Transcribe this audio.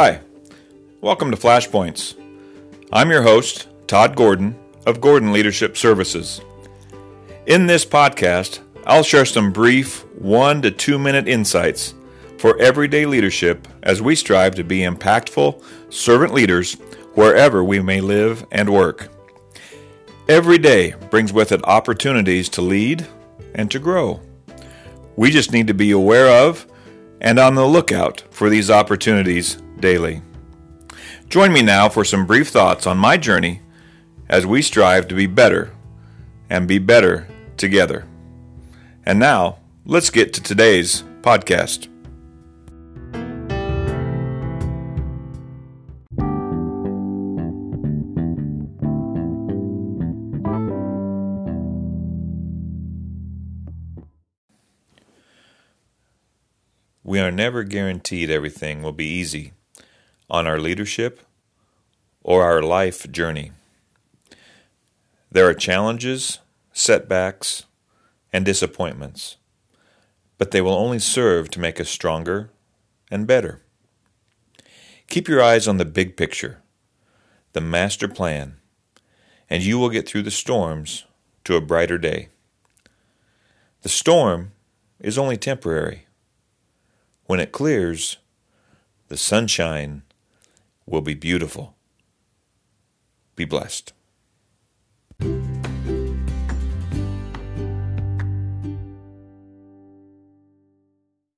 Hi, welcome to Flashpoints. I'm your host, Todd Gordon of Gordon Leadership Services. In this podcast, I'll share some brief one to two minute insights for everyday leadership as we strive to be impactful servant leaders wherever we may live and work. Every day brings with it opportunities to lead and to grow. We just need to be aware of and on the lookout for these opportunities daily. Join me now for some brief thoughts on my journey as we strive to be better and be better together. And now, let's get to today's podcast. We are never guaranteed everything will be easy on our leadership or our life journey. There are challenges, setbacks, and disappointments, but they will only serve to make us stronger and better. Keep your eyes on the big picture, the master plan, and you will get through the storms to a brighter day. The storm is only temporary when it clears, the sunshine will be beautiful. Be blessed.